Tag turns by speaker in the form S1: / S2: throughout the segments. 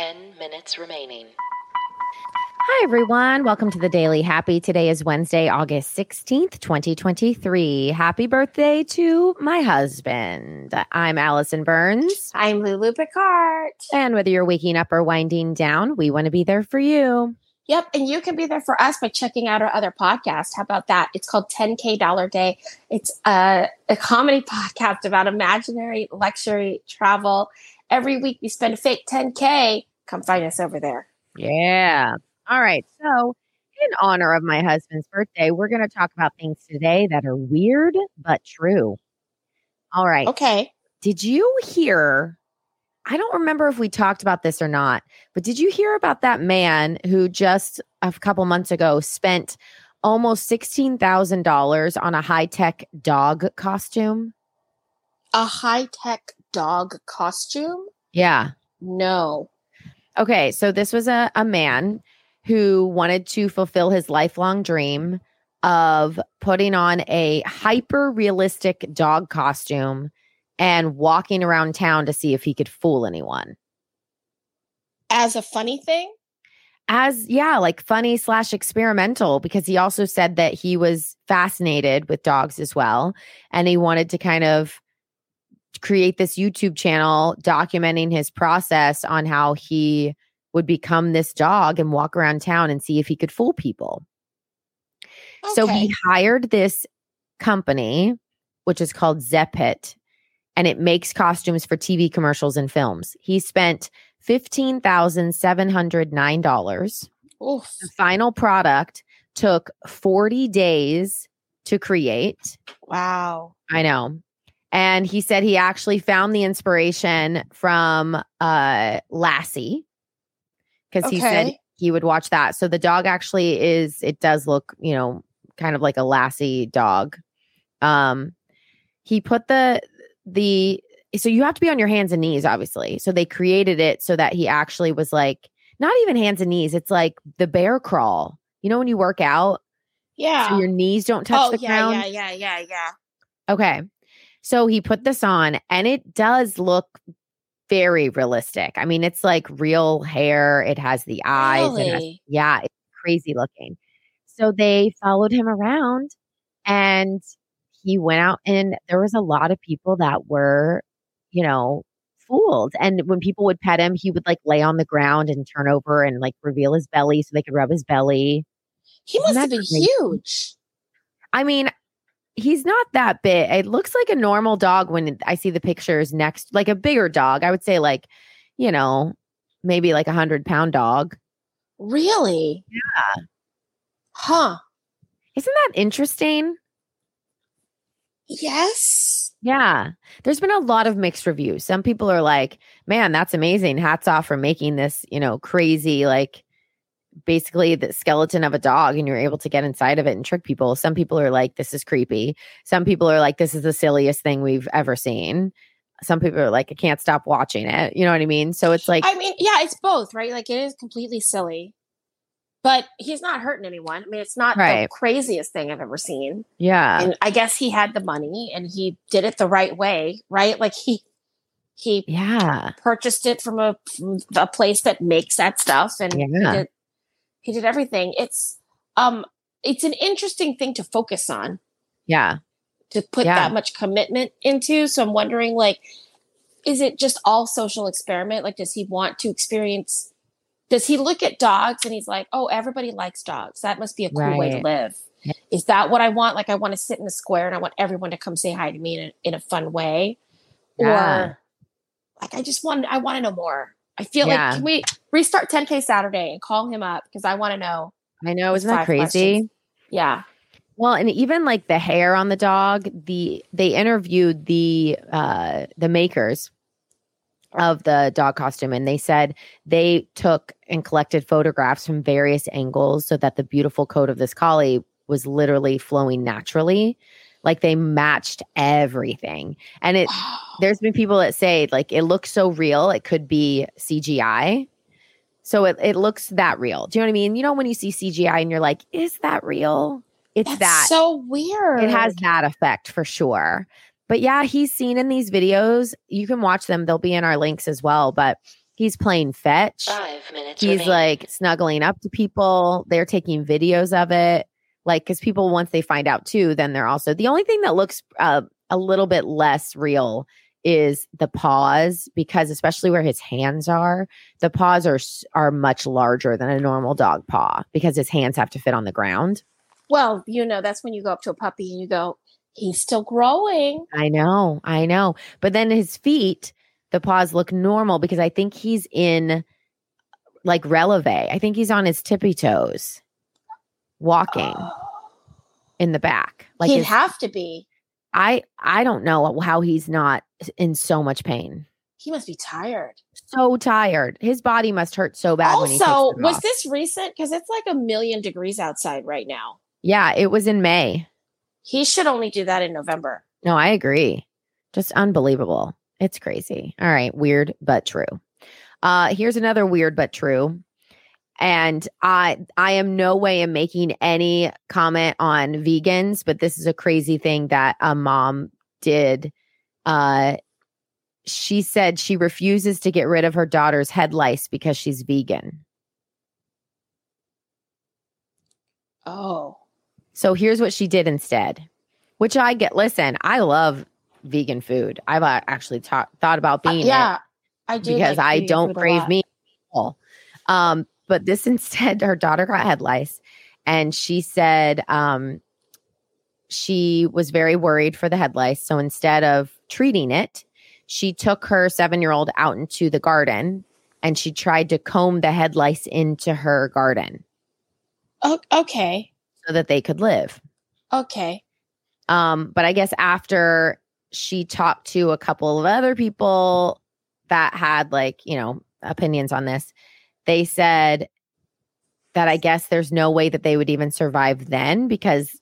S1: 10 minutes remaining.
S2: Hi, everyone. Welcome to the Daily Happy. Today is Wednesday, August 16th, 2023. Happy birthday to my husband. I'm Allison Burns.
S3: I'm Lulu Picard.
S2: And whether you're waking up or winding down, we want to be there for you.
S3: Yep. And you can be there for us by checking out our other podcast. How about that? It's called 10K Dollar Day. It's a, a comedy podcast about imaginary luxury travel. Every week we spend a fake 10K. Come find us over there.
S2: Yeah. All right. So, in honor of my husband's birthday, we're going to talk about things today that are weird but true. All right.
S3: Okay.
S2: Did you hear? I don't remember if we talked about this or not, but did you hear about that man who just a couple months ago spent almost $16,000 on a high tech dog costume?
S3: A high tech dog costume?
S2: Yeah.
S3: No.
S2: Okay. So, this was a, a man who wanted to fulfill his lifelong dream of putting on a hyper realistic dog costume and walking around town to see if he could fool anyone.
S3: As a funny thing?
S2: As, yeah, like funny slash experimental, because he also said that he was fascinated with dogs as well. And he wanted to kind of create this YouTube channel documenting his process on how he would become this dog and walk around town and see if he could fool people. Okay. So he hired this company, which is called Zeppet, and it makes costumes for TV commercials and films. He spent $15,709. The final product took 40 days to create.
S3: Wow.
S2: I know. And he said he actually found the inspiration from uh Lassie, because okay. he said he would watch that. So the dog actually is, it does look, you know, kind of like a Lassie dog. Um, he put the, the, so you have to be on your hands and knees, obviously. So they created it so that he actually was like, not even hands and knees. It's like the bear crawl. You know, when you work out,
S3: yeah,
S2: so your knees don't touch
S3: oh,
S2: the
S3: yeah,
S2: ground.
S3: Yeah, yeah, yeah, yeah.
S2: Okay. So he put this on and it does look very realistic. I mean, it's like real hair. It has the eyes.
S3: Really?
S2: Has, yeah, it's crazy looking. So they followed him around and he went out and there was a lot of people that were, you know, fooled. And when people would pet him, he would like lay on the ground and turn over and like reveal his belly so they could rub his belly.
S3: He must have been crazy? huge.
S2: I mean, he's not that big. It looks like a normal dog when I see the pictures next, like a bigger dog. I would say like, you know, maybe like a hundred pound dog.
S3: Really?
S2: Yeah.
S3: Huh.
S2: Isn't that interesting?
S3: Yes.
S2: Yeah. There's been a lot of mixed reviews. Some people are like, man, that's amazing. Hats off for making this, you know, crazy, like basically the skeleton of a dog and you're able to get inside of it and trick people. Some people are like, this is creepy. Some people are like, this is the silliest thing we've ever seen. Some people are like, I can't stop watching it. You know what I mean? So it's like,
S3: I mean, yeah, it's both, right? Like it is completely silly, but he's not hurting anyone. I mean, it's not right. the craziest thing I've ever seen.
S2: Yeah.
S3: And I guess he had the money and he did it the right way, right? Like he, he
S2: yeah
S3: purchased it from a, from a place that makes that stuff and
S2: yeah.
S3: He did everything. It's um it's an interesting thing to focus on.
S2: Yeah.
S3: To put
S2: yeah.
S3: that much commitment into. So I'm wondering like is it just all social experiment? Like does he want to experience does he look at dogs and he's like, "Oh, everybody likes dogs. That must be a cool right. way to live." Is that what I want? Like I want to sit in the square and I want everyone to come say hi to me in a, in a fun way.
S2: Yeah.
S3: Or like I just want I want to know more. I feel yeah. like can we restart 10K Saturday and call him up because I want to know.
S2: I know, isn't that crazy? Questions.
S3: Yeah.
S2: Well, and even like the hair on the dog, the they interviewed the uh the makers of the dog costume and they said they took and collected photographs from various angles so that the beautiful coat of this collie was literally flowing naturally like they matched everything. And it. There's been people that say like it looks so real, it could be CGI. So it, it looks that real. Do you know what I mean? You know when you see CGI and you're like, is that real? It's
S3: That's
S2: that
S3: so weird.
S2: It has that effect for sure. But yeah, he's seen in these videos. You can watch them. They'll be in our links as well. But He's playing fetch.
S1: Five minutes.
S2: He's
S1: remaining.
S2: like snuggling up to people. They're taking videos of it. Like, because people, once they find out too, then they're also the only thing that looks uh, a little bit less real is the paws because especially where his hands are the paws are are much larger than a normal dog paw because his hands have to fit on the ground
S3: Well, you know, that's when you go up to a puppy and you go, he's still growing.
S2: i know i know but then his feet the paws look normal because i think he's in like releve i think he's on his tippy toes walking in the back like
S3: He'd
S2: his-
S3: have to be.
S2: I i don't know how he's not in so much pain
S3: He must be tired.
S2: so tired his body must hurt so bad when he takes
S3: also, was
S2: off.
S3: this recent? Because it's like a million degrees outside right now.
S2: yeah it was in may
S3: He should only do that in November.
S2: No, I agree. Just unbelievable. It's crazy. All right, weird but true. Uh here's another weird but true. And I I am no way am making any comment on vegans, but this is a crazy thing that a mom did. Uh she said she refuses to get rid of her daughter's head lice because she's vegan.
S3: Oh.
S2: So here's what she did instead, which I get. Listen, I love vegan food. I've uh, actually ta- thought about
S3: Uh,
S2: being
S3: yeah. I do.
S2: because
S3: like
S2: I don't crave meat. Um, but this instead, her daughter got head lice, and she said um, she was very worried for the head lice. So instead of treating it, she took her seven year old out into the garden and she tried to comb the head lice into her garden
S3: Oh, okay.
S2: so that they could live.
S3: Okay.
S2: Um, but I guess after she talked to a couple of other people that had like, you know, opinions on this, they said that I guess there's no way that they would even survive then because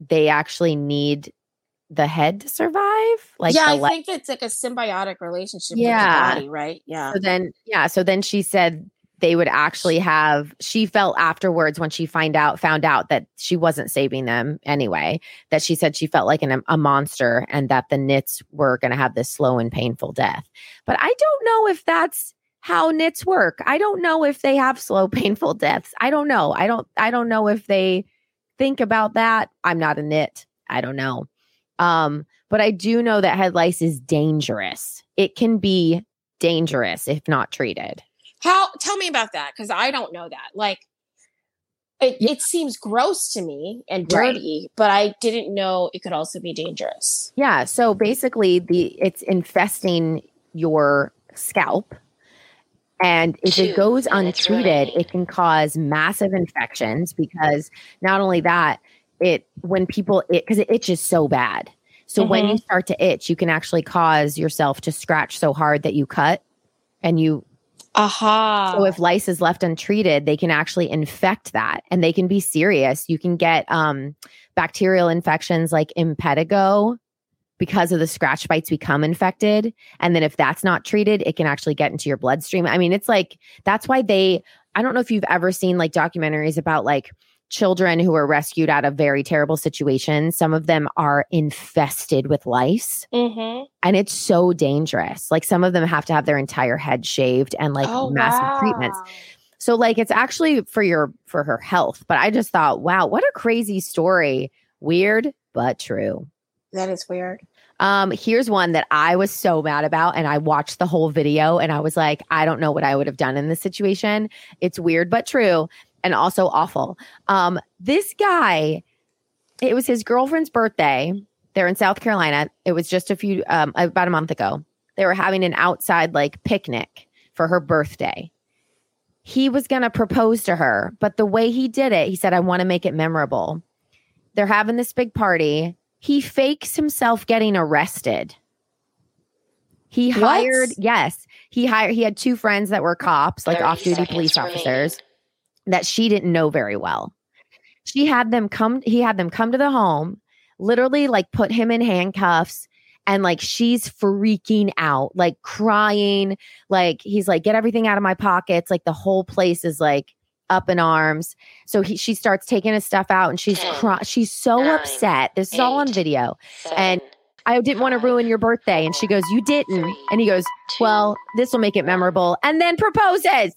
S2: they actually need the head to survive. Like
S3: yeah, I
S2: le-
S3: think it's like a symbiotic relationship
S2: Yeah.
S3: with the body, right? Yeah.
S2: so then yeah, so then she said they would actually have she felt afterwards when she find out found out that she wasn't saving them anyway that she said she felt like an, a monster and that the nits were going to have this slow and painful death but i don't know if that's how nits work i don't know if they have slow painful deaths i don't know i don't i don't know if they think about that i'm not a nit i don't know um but i do know that head lice is dangerous it can be dangerous if not treated
S3: How? Tell me about that because I don't know that. Like, it, it seems gross to me and
S2: Right.
S3: dirty, but I didn't know it could also be dangerous.
S2: Yeah. So basically, the it's infesting your scalp, and if
S1: Two
S2: it goes untreated, it can cause massive infections. Because not only that, it when people it because it itches so bad. So when you start to itch, you can actually cause yourself to scratch so hard that you cut, and you
S3: Aha.
S2: so if lice is left untreated, they can actually infect that and they can be serious. You can get um, bacterial infections like impetigo because of the scratch bites become infected. And then if that's not treated, it can actually get into your bloodstream. I mean, it's like that's why they I don't know if you've ever seen like documentaries about like children who are rescued out of very terrible situations. Some of them are infested with lice
S3: mm-hmm.
S2: and it's so dangerous. Like some of them have to have their entire head shaved and like
S3: oh,
S2: massive treatments. So like it's actually for your for her health. But I just thought, wow, what a crazy story. Weird but true.
S3: That is weird.
S2: Um, here's one that I was so mad about, and I watched the whole video and I was like, I don't know what I would have done in this situation. It's weird but true, and also awful. Um, this guy, it was his girlfriend's birthday. They're in South Carolina. It was just a few um about a month ago. They were having an outside like picnic for her birthday. He was gonna propose to her, but the way he did it, he said, I want to make it memorable. They're having this big party he fakes himself getting arrested. He
S3: What?
S2: hired, yes, he hired, he had two friends that were cops, like off duty police officers that she didn't know very well. She had them come, he had them come to the home, literally like put him in handcuffs. And like she's freaking out, like crying. Like he's like, get everything out of my pockets. Like the whole place is like up in arms. So he, she starts taking his stuff out and she's
S1: Ten.
S2: She's so
S1: nine,
S2: upset. This is all on video.
S1: Seven,
S2: And I didn't want to ruin your birthday. And she goes, You didn't. And he goes, Well, this will make it memorable. And then proposes.